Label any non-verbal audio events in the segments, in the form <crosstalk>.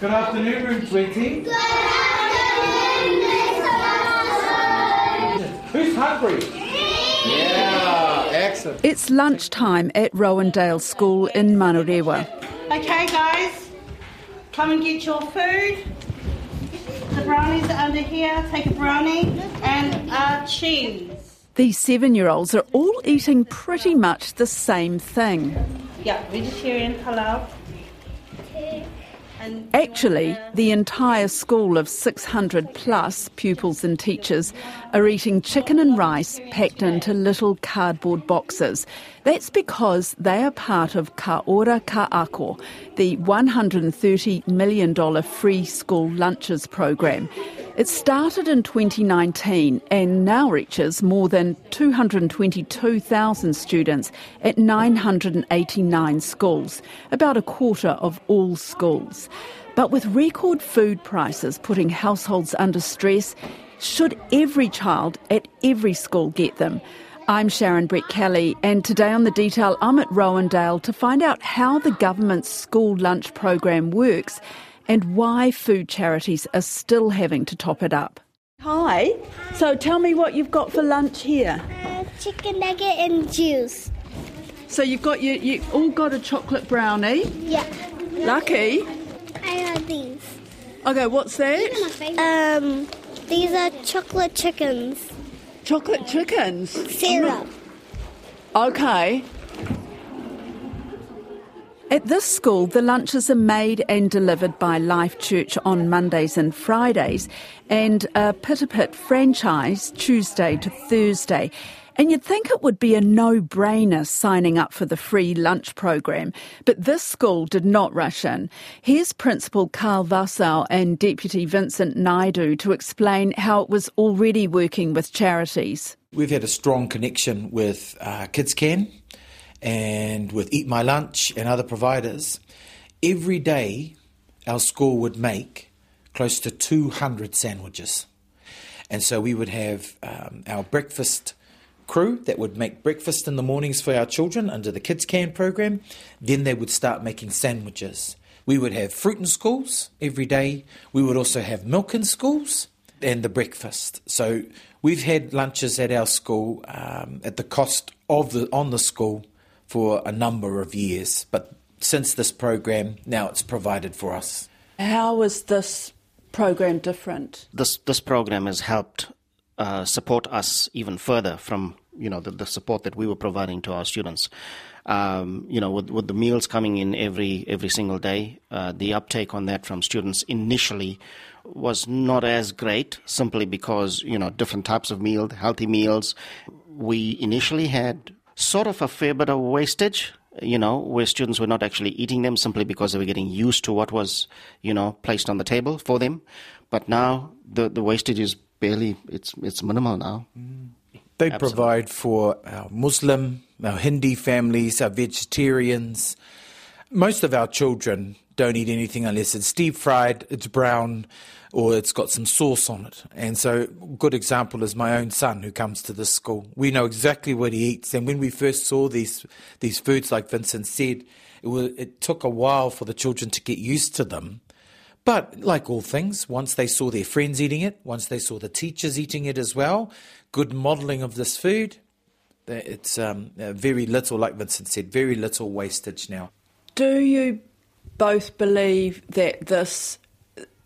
Good afternoon, room 20. Good afternoon, Who's hungry? Yeah, excellent. It's lunchtime at Rowandale School in Manurewa. Okay, guys, come and get your food. The brownies are under here. Take a brownie and uh, cheese. These seven year olds are all eating pretty much the same thing. Yeah, vegetarian halal. Actually, the entire school of 600 plus pupils and teachers are eating chicken and rice packed into little cardboard boxes. That's because they are part of Ka Ora Ka Ako, the $130 million free school lunches program. It started in 2019 and now reaches more than 222,000 students at 989 schools, about a quarter of all schools. But with record food prices putting households under stress, should every child at every school get them? I'm Sharon Brettkelly, and today on The Detail, I'm at Rowandale to find out how the government's school lunch program works and why food charities are still having to top it up. Hi. So tell me what you've got for lunch here. Uh, chicken nugget and juice. So you've got you you all got a chocolate brownie. Yeah. Lucky. I have these. Okay, what's that? Um, these are chocolate chickens. Chocolate chickens. Syrup. Okay. At this school, the lunches are made and delivered by Life Church on Mondays and Fridays, and a Pit franchise Tuesday to Thursday. And you'd think it would be a no brainer signing up for the free lunch program, but this school did not rush in. Here's Principal Carl Vassau and Deputy Vincent Naidu to explain how it was already working with charities. We've had a strong connection with uh, KidsCan and with Eat My Lunch and other providers, every day our school would make close to 200 sandwiches. And so we would have um, our breakfast crew that would make breakfast in the mornings for our children under the KidsCan program. Then they would start making sandwiches. We would have fruit in schools every day. We would also have milk in schools and the breakfast. So we've had lunches at our school um, at the cost of the on the school for a number of years, but since this program, now it's provided for us. How is this program different? This this program has helped uh, support us even further from you know the, the, support that we were providing to our students. Um, you know, with, with, the meals coming in every every single day, uh, the uptake on that from students initially was not as great, simply because you know different types of meals, healthy meals. We initially had sort of a fair bit of wastage you know, where students were not actually eating them simply because they were getting used to what was, you know, placed on the table for them. But now the, the wastage is barely, it's, it's minimal now. Mm. They Absolutely. provide for our Muslim, our Hindi families, our vegetarians. Most of our children don't eat anything unless it's deep fried, it's brown, or it's got some sauce on it. And so, good example is my own son who comes to this school. We know exactly what he eats. And when we first saw these these foods, like Vincent said, it, was, it took a while for the children to get used to them. But like all things, once they saw their friends eating it, once they saw the teachers eating it as well, good modelling of this food, it's um, very little, like Vincent said, very little wastage now. Do you both believe that this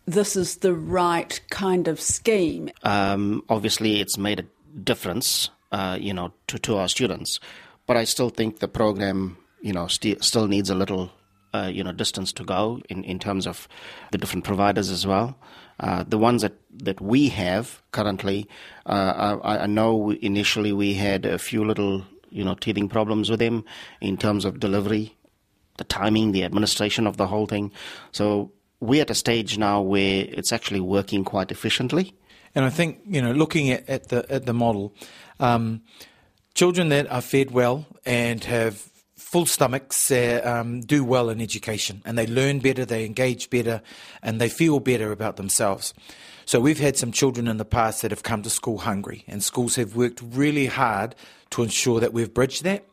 this is the right kind of scheme? Um, obviously, it's made a difference, uh, you know, to, to our students. But I still think the program, you know, st- still needs a little, uh, you know, distance to go in, in terms of the different providers as well. Uh, the ones that, that we have currently, uh, I, I know initially we had a few little, you know, teething problems with them in terms of delivery the timing, the administration of the whole thing. So we're at a stage now where it's actually working quite efficiently. And I think you know, looking at, at the at the model, um, children that are fed well and have full stomachs uh, um, do well in education, and they learn better, they engage better, and they feel better about themselves. So we've had some children in the past that have come to school hungry, and schools have worked really hard to ensure that we've bridged that.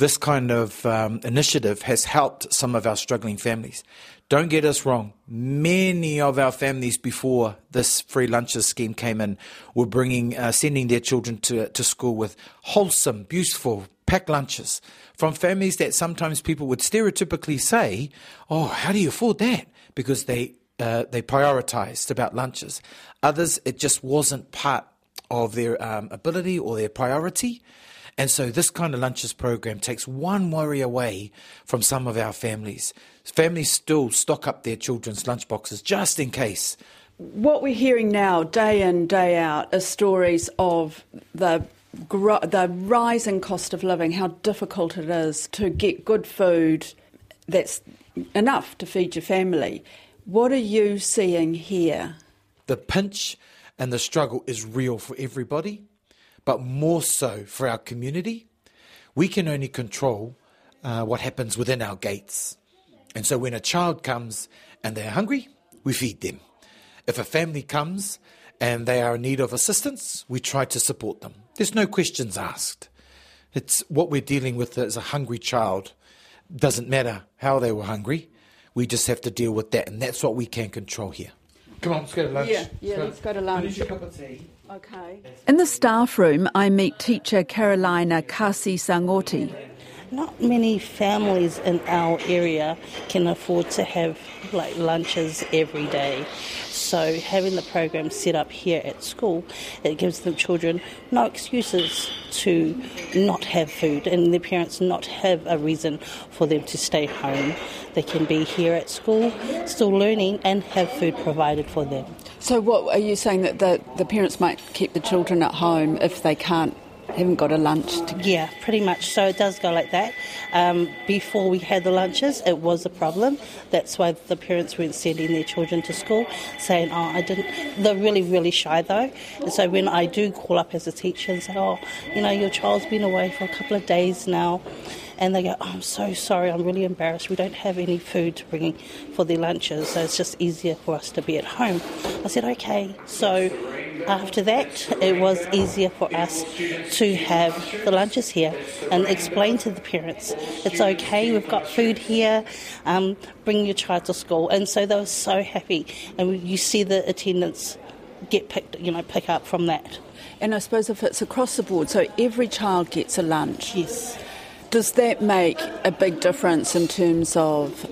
This kind of um, initiative has helped some of our struggling families. Don't get us wrong. Many of our families before this free lunches scheme came in were bringing, uh, sending their children to, to school with wholesome, beautiful, packed lunches from families that sometimes people would stereotypically say, "Oh, how do you afford that?" Because they uh, they prioritized about lunches. Others, it just wasn't part of their um, ability or their priority. And so, this kind of lunches program takes one worry away from some of our families. Families still stock up their children's lunchboxes just in case. What we're hearing now, day in, day out, are stories of the the rising cost of living, how difficult it is to get good food that's enough to feed your family. What are you seeing here? The pinch and the struggle is real for everybody, but more so for our community. We can only control uh, what happens within our gates. And so when a child comes and they're hungry, we feed them. If a family comes and they are in need of assistance, we try to support them. There's no questions asked. It's what we're dealing with as a hungry child. Doesn't matter how they were hungry. We just have to deal with that, and that's what we can control here. Come on, let's go to lunch. Yeah, yeah, let's go to lunch. Finish your cup of tea. Okay. In the staff room, I meet teacher Carolina Kasi Sangoti. Not many families in our area can afford to have like lunches every day. So having the program set up here at school, it gives the children no excuses to not have food and their parents not have a reason for them to stay home. They can be here at school, still learning, and have food provided for them. So, what are you saying that the, the parents might keep the children at home if they can't haven't got a lunch. To... Yeah, pretty much. So it does go like that. Um, before we had the lunches, it was a problem. That's why the parents weren't sending their children to school, saying, "Oh, I didn't." They're really, really shy though. And so when I do call up as a teacher and say, "Oh, you know, your child's been away for a couple of days now," and they go, oh, I'm so sorry, I'm really embarrassed. We don't have any food to bring for their lunches, so it's just easier for us to be at home. I said, okay. So after that, it was easier for us to have the lunches here and explain to the parents it's okay, we've got food here, um, bring your child to school. And so they were so happy, and you see the attendance get picked, you know, pick up from that. And I suppose if it's across the board, so every child gets a lunch. Yes. Does that make a big difference in terms of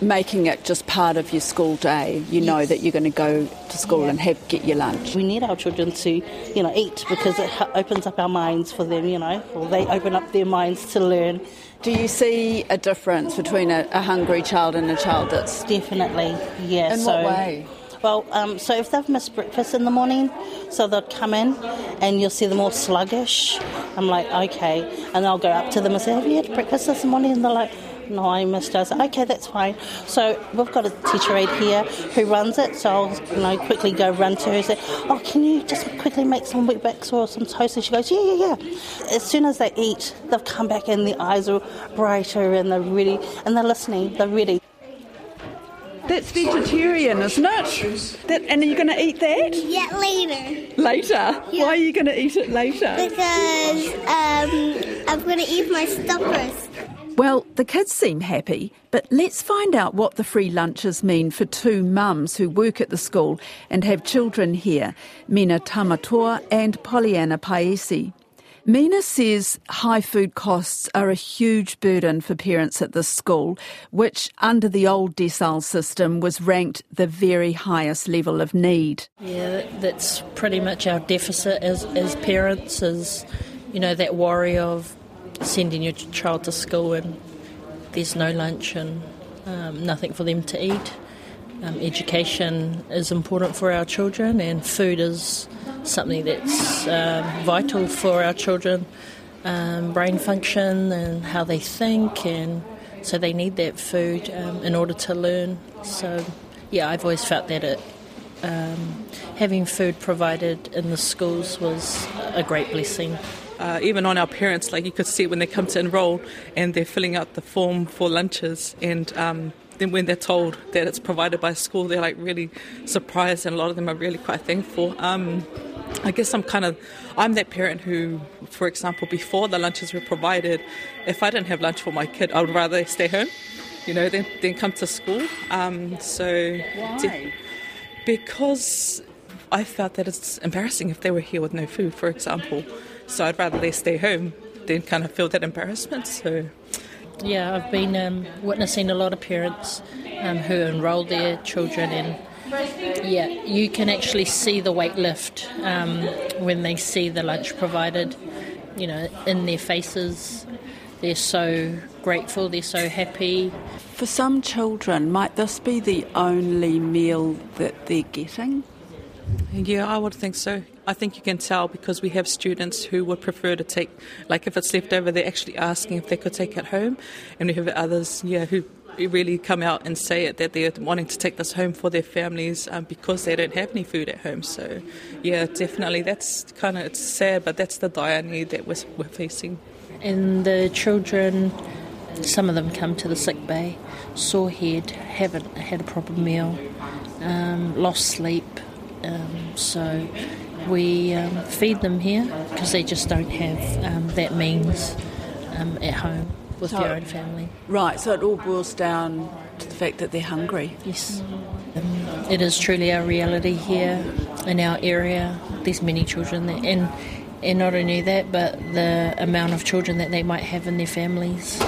making it just part of your school day. You know that you're going to go to school yeah. and have get your lunch. We need our children to, you know, eat because it opens up our minds for them. You know, or they open up their minds to learn. Do you see a difference between a, a hungry child and a child that's definitely yeah? In so, what way? Well, um, so if they've missed breakfast in the morning, so they'll come in and you'll see them all sluggish. I'm like, okay. And I'll go up to them and say, Have you had breakfast this morning? And they're like, no, I missed. I said, okay, that's fine. So we've got a teacher aide here who runs it. So I'll you know quickly go run to her and say, oh, can you just quickly make some Weet-Bix or some toast? And she goes, yeah, yeah, yeah. As soon as they eat, they've come back and the eyes are brighter and they're ready and they're listening. They're ready. That's vegetarian, isn't it? That, and are you going to eat that? Yeah, later. Later? Yeah. Why are you going to eat it later? Because um, I'm going to eat my stuff first. Well, the kids seem happy, but let's find out what the free lunches mean for two mums who work at the school and have children here, Mina Tamatoa and Pollyanna Paesi. Mina says high food costs are a huge burden for parents at this school, which under the old decile system was ranked the very highest level of need. Yeah, that's pretty much our deficit as, as parents is, you know, that worry of sending your child to school and there's no lunch and um, nothing for them to eat. Um, education is important for our children, and food is something that's um, vital for our children. Um, brain function and how they think, and so they need that food um, in order to learn. So, yeah, I've always felt that it, um, having food provided in the schools was a great blessing uh, even on our parents, like you could see when they come to enroll and they're filling out the form for lunches and um, then when they're told that it's provided by school, they're like really surprised and a lot of them are really quite thankful. Um, I guess I'm kind of, I'm that parent who, for example, before the lunches were provided, if I didn't have lunch for my kid, I would rather stay home, you know, than, than come to school. Um, so, Why? because I felt that it's embarrassing if they were here with no food, for example. So I'd rather they stay home than kind of feel that embarrassment. So Yeah, I've been um, witnessing a lot of parents um, who enrol their children in. Yeah, you can actually see the weight lift um, when they see the lunch provided, you know, in their faces. They're so grateful, they're so happy. For some children, might this be the only meal that they're getting? Yeah, I would think so. I think you can tell because we have students who would prefer to take, like if it's left over, they're actually asking if they could take it home. And we have others, yeah, who really come out and say it that they're wanting to take this home for their families um, because they don't have any food at home. So, yeah, definitely that's kind of it's sad, but that's the dire need that we're, we're facing. And the children, some of them come to the sick bay, sore head, haven't had a proper meal, um, lost sleep. Um, so we um, feed them here because they just don't have um, that means um, at home with So- their own family. Right, so it all boils down to the fact that they're hungry. Yes. Um, it is truly our reality here in our area. There's many children that, and and not only that, but the amount of children that they might have in their families.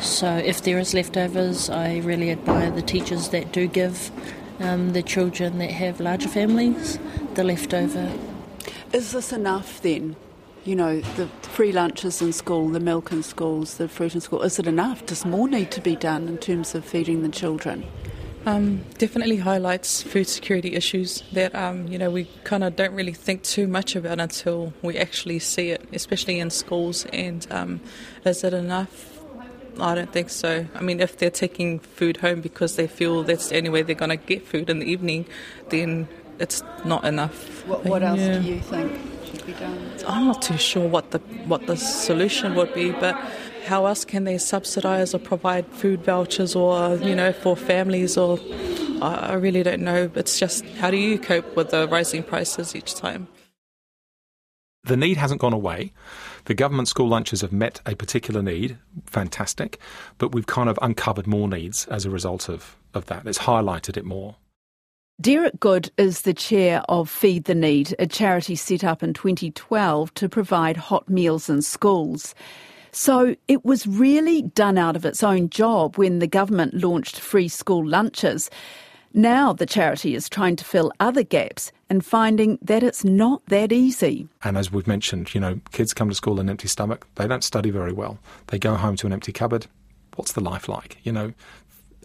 So if there is leftovers, I really admire the teachers that do give um, the children that have larger families the leftover. Is this enough then? You know, the free lunches in school, the milk in schools, the fruit in school, is it enough? Does more need to be done in terms of feeding the children? Um, definitely highlights food security issues that um, you know we kind of don't really think too much about until we actually see it, especially in schools. And um, is it enough? I don't think so. I mean, if they're taking food home because they feel that's the only way they're going to get food in the evening, then it's not enough. What, what else Yeah. do you think should be done? I'm not too sure what the what the solution would be, but how else can they subsidise or provide food vouchers or you know for families or I I really don't know. It's just how do you cope with the rising prices each time? The need hasn't gone away. The government school lunches have met a particular need, fantastic, but we've kind of uncovered more needs as a result of, of that. It's highlighted it more. Derek Good is the chair of Feed the Need, a charity set up in 2012 to provide hot meals in schools. So it was really done out of its own job when the government launched free school lunches. Now the charity is trying to fill other gaps and finding that it's not that easy. And as we've mentioned, you know, kids come to school an empty stomach. They don't study very well. They go home to an empty cupboard. What's the life like? You know,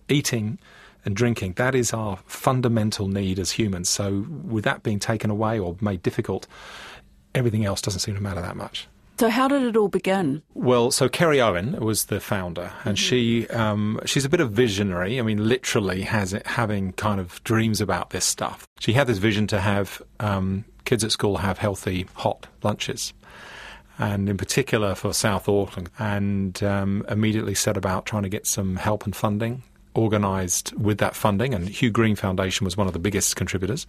eating and drinking, that is our fundamental need as humans. So with that being taken away or made difficult, everything else doesn't seem to matter that much. So how did it all begin? Well, so Kerry Owen was the founder, and she um, she's a bit of visionary. I mean, literally has it having kind of dreams about this stuff. She had this vision to have um, kids at school have healthy hot lunches, and in particular for South Auckland, and um, immediately set about trying to get some help and funding organised with that funding. And Hugh Green Foundation was one of the biggest contributors.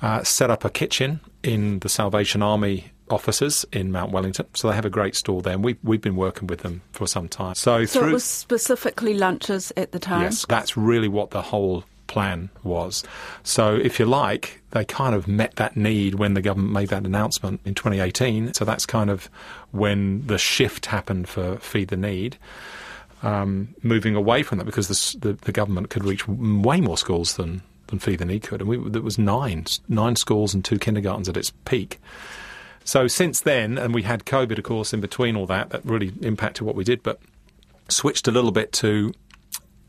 Uh, set up a kitchen in the Salvation Army offices in Mount Wellington. So they have a great store there, and we've, we've been working with them for some time. So, So through it was specifically lunches at the time? yes, that's really what the whole plan was. So, if you like, they kind of met that need when the government made that announcement in 2018. So that's kind of when the shift happened for Feed the Need. Um, moving away from that because the, the, the government could reach way more schools than, than Feed could, and there was nine nine schools and two kindergartens at its peak. So since then, and we had COVID, of course, in between all that, that really impacted what we did, but switched a little bit to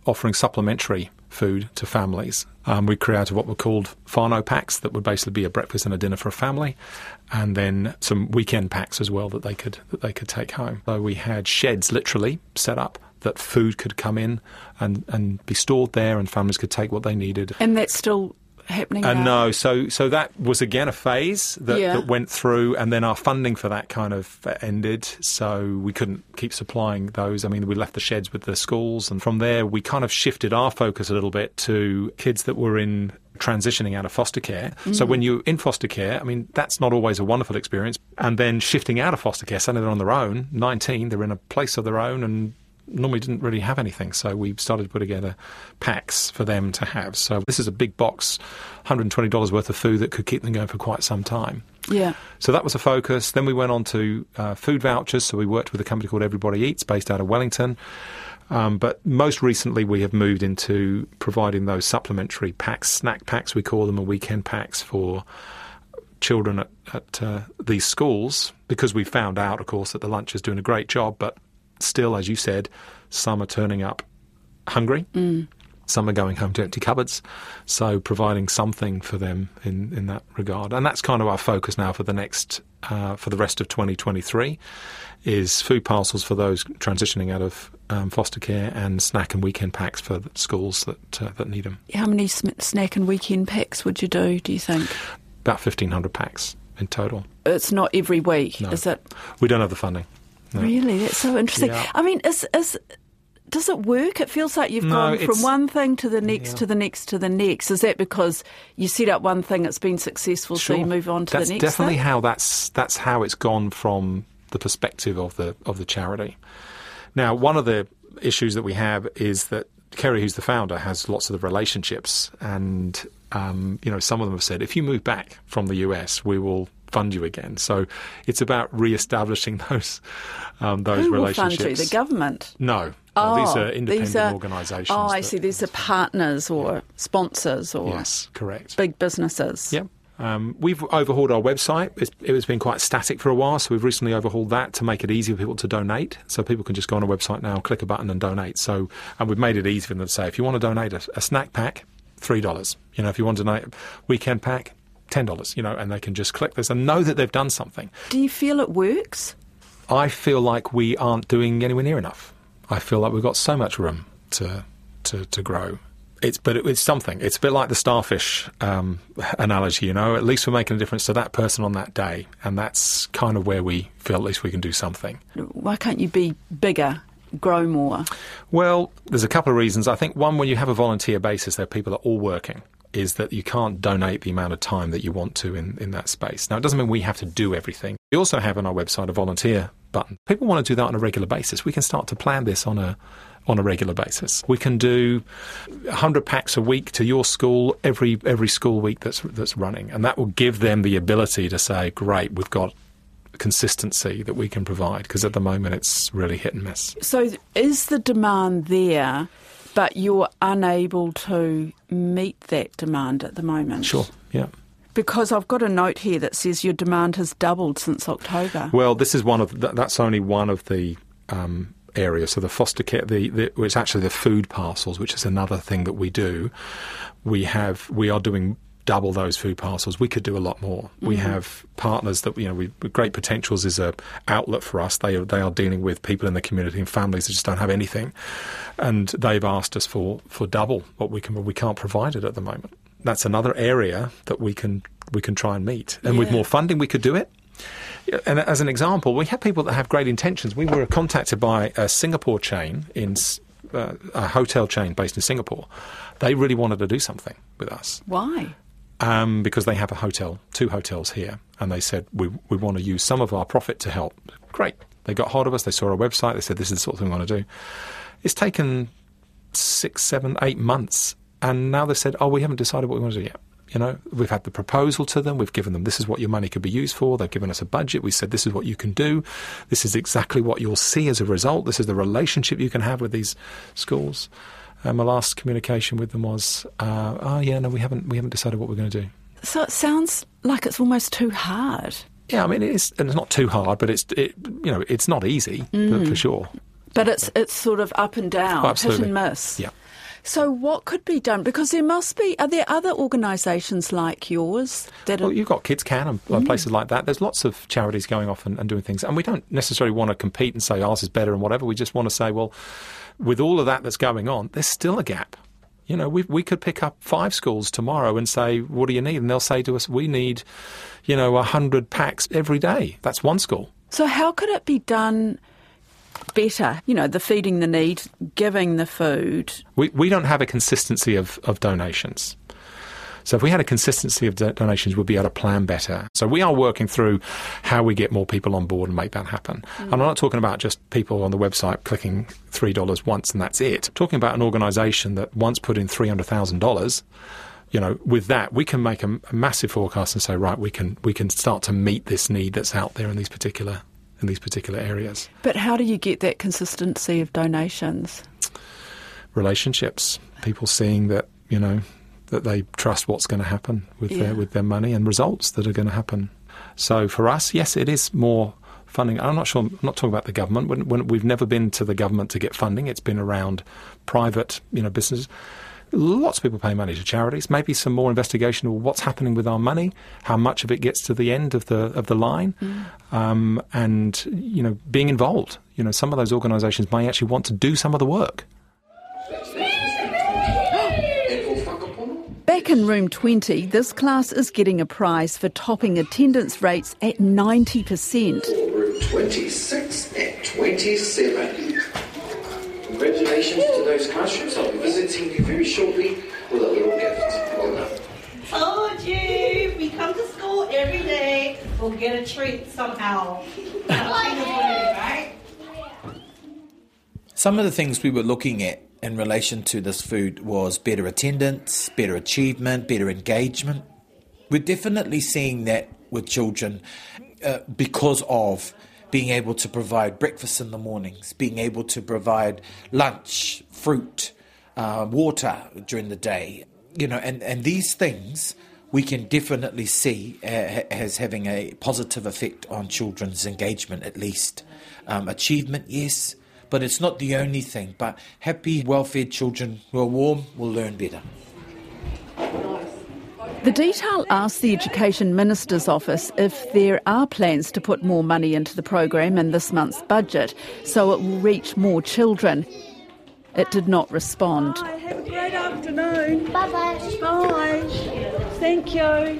offering supplementary food to families. Um, we created what were called whānau packs that would basically be a breakfast and a dinner for a family, and then some weekend packs as well that they could that they could take home. So we had sheds literally set up that food could come in and, and be stored there, and families could take what they needed. And that's still happening Uh, now? no, so so that was again a phase that, Yeah. that went through, and then our funding for that kind of ended. So we couldn't keep supplying those. I mean, we left the sheds with the schools, and from there we kind of shifted our focus a little bit to kids that were in transitioning out of foster care. So when you're in foster care, I mean, that's not always a wonderful experience. And then shifting out of foster care, suddenly they're on their own, 19, they're in a place of their own and normally didn't really have anything. So we started to put together packs for them to have. So this is a big box, $120 worth of food that could keep them going for quite some time. Yeah. So that was a focus. Then we went on to uh, food vouchers. So we worked with a company called Everybody Eats, based out of Wellington. Um, but most recently, we have moved into providing those supplementary packs, snack packs, we call them, or weekend packs for children at, at uh, these schools, because we found out, of course, that the lunch is doing a great job, but still, as you said, some are turning up hungry. Some are going home to empty cupboards, so providing something for them in, in that regard, and that's kind of our focus now for the next uh, for the rest of 2023 is food parcels for those transitioning out of um, foster care and snack and weekend packs for the schools that uh, that need them. How many sm- snack and weekend packs would you do, do you think? About 1,500 packs in total. It's not every week, No. is it? We don't have the funding. No. Really? That's so interesting. Yeah. I mean, is, is, does it work? It feels like you've No, gone from one thing to the next Yeah. to the next to the next. Is that because you set up one thing that's been successful, so you move on to that's the next That's definitely thing? how that's that's how it's gone from the perspective of the of the charity. Now, one of the issues that we have is that Kerry, who's the founder, has lots of the relationships, and um, you know, some of them have said, if you move back from the US, we will fund you again. So it's about re-establishing <laughs> those um, those Who will relationships. fund you? The government? No, no, these Oh, are independent these are- organisations. Oh, I that- see. These are partners or sponsors or Yes, correct. big businesses. Yep. Um, we've overhauled our website. It's, it has been quite static for a while, so we've recently overhauled that to make it easy for people to donate. So people can just go on a website now, click a button, and donate. So, and we've made it easy for them to say, if you want to donate a, a snack pack, three dollars. You know, if you want to donate a weekend pack, ten dollars. You know, and they can just click this and know that they've done something. Do you feel it works? I feel like we aren't doing anywhere near enough. I feel like we've got so much room to to, to grow. It's but it, it's something. It's a bit like the starfish um, analogy, you know. At least we're making a difference to that person on that day, and that's kind of where we feel at least we can do something. Why can't you be bigger, grow more? Well, there's a couple of reasons. I think one, when you have a volunteer basis, there are people that are all working. Is that you can't donate the amount of time that you want to in, in that space. Now, it doesn't mean we have to do everything. We also have on our website a volunteer button. People want to do that on a regular basis. We can start to plan this on a on a regular basis. We can do 100 packs a week to your school every every school week that's that's running, and that will give them the ability to say, "Great, we've got consistency that we can provide." Because at the moment, it's really hit and miss. So, is the demand there, but you're unable to meet that demand at the moment? Sure. Yeah. Because I've got a note here that says your demand has doubled since October. Well, this is one of th- that's only one of the um, areas. So the foster care, the, the it's actually the food parcels, which is another thing that we do. We have we are doing double those food parcels. We could do a lot more. We have partners that you know. We Great Potentials is a outlet for us. They are, they are dealing with people in the community and families that just don't have anything, and they've asked us for for double what we can. We can't provide it at the moment. That's another area that we can we can try and meet. And with more funding, we could do it. And as an example, we have people that have great intentions. We were contacted by a Singapore chain in uh, a hotel chain based in Singapore. They really wanted to do something with us Why? Um, because they have a hotel, two hotels here, and they said we we want to use some of our profit to help. Great. They got hold of us. They saw our website. They said this is the sort of thing we want to do. It's taken six, seven, eight months, and now they said, oh, we haven't decided what we want to do yet. You know, we've had the proposal to them. We've given them this is what your money could be used for. They've given us a budget. We said this is what you can do. This is exactly what you'll see as a result. This is the relationship you can have with these schools. And my last communication with them was, uh, oh yeah, no, we haven't we haven't decided what we're going to do. So it sounds like it's almost too hard. Yeah, I mean, it's and it's not too hard, but it's it, you know it's not easy for, for sure. But it's it's sort of up and down, Oh, hit and miss. Yeah. So what could be done? Because there must be. Are there other organisations like yours that are? Well, you've got KidsCan and like, places like that. There's lots of charities going off and, and doing things, and we don't necessarily want to compete and say ours is better and whatever. We just want to say, well, with all of that that's going on, there's still a gap. You know, we we could pick up five schools tomorrow and say, "What do you need?" And they'll say to us, "We need, you know, a hundred packs every day." That's one school. So how could it be done better? You know, the feeding the need, giving the food. We we don't have a consistency of, of donations. So if we had a consistency of donations, we'd be able to plan better. So we are working through how we get more people on board and make that happen. Mm. And I'm not talking about just people on the website clicking $3 once and that's it. I'm talking about an organisation that once put in $300,000 you know, with that, we can make a, a, massive forecast and say, right, we can we can start to meet this need that's out there in these particular in these particular areas. But how do you get that consistency of donations? Relationships, people seeing that you know that they trust what's going to happen with Yeah. their with their money and results that are going to happen. So for us, yes, it is more funding. I'm not sure. I'm not talking about the government. When, when we've never been to the government to get funding, it's been around private, you know, businesses. Lots of people pay money to charities. Maybe some more investigation of what's happening with our money, how much of it gets to the end of the of the line, um, and you know, being involved. You know, some of those organisations may actually want to do some of the work. Back in room 20, this class is getting a prize for topping attendance rates at 90%. Room 26 at 27. Congratulations to those classrooms. I'll be visiting you very shortly with a little gift. Well done. Told you, we come to school every day, we'll get a treat somehow. right? Some of the things we were looking at in relation to this food was better attendance, better achievement, better engagement. We're definitely seeing that with children uh, because of being able to provide breakfast in the mornings, being able to provide lunch, fruit, uh, water during the day. You know, and, and these things we can definitely see uh, as having a positive effect on children's engagement, at least. Um, achievement, yes, but it's not the only thing. But happy, well fed children who are warm will learn better. The detail asked the Education Minister's office if there are plans to put more money into the program in this month's budget so it will reach more children. It did not respond. Have a great afternoon. Bye bye. Bye. Thank you.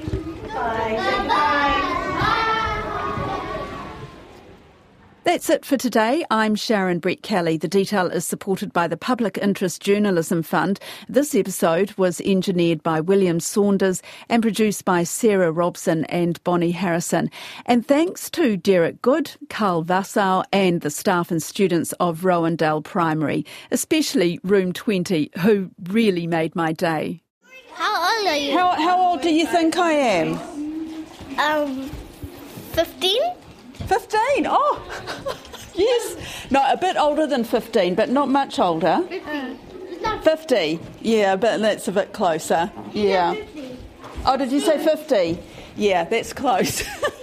That's it for today. I'm Sharon Brettkelly. The detail is supported by the Public Interest Journalism Fund. This episode was engineered by William Saunders and produced by Sarah Robson and Bonnie Harrison. And thanks to Derek Good, Carl Vassau, and the staff and students of Rowandale Primary, especially Room 20, who really made my day. How old are you? How, how old do you think I am? Um, 15? 15. Oh, <laughs> yes. No, a bit older than 15, but not much older. 50. Yeah, but that's a bit closer. Yeah. Oh, did you say 50? Yeah, that's close. <laughs>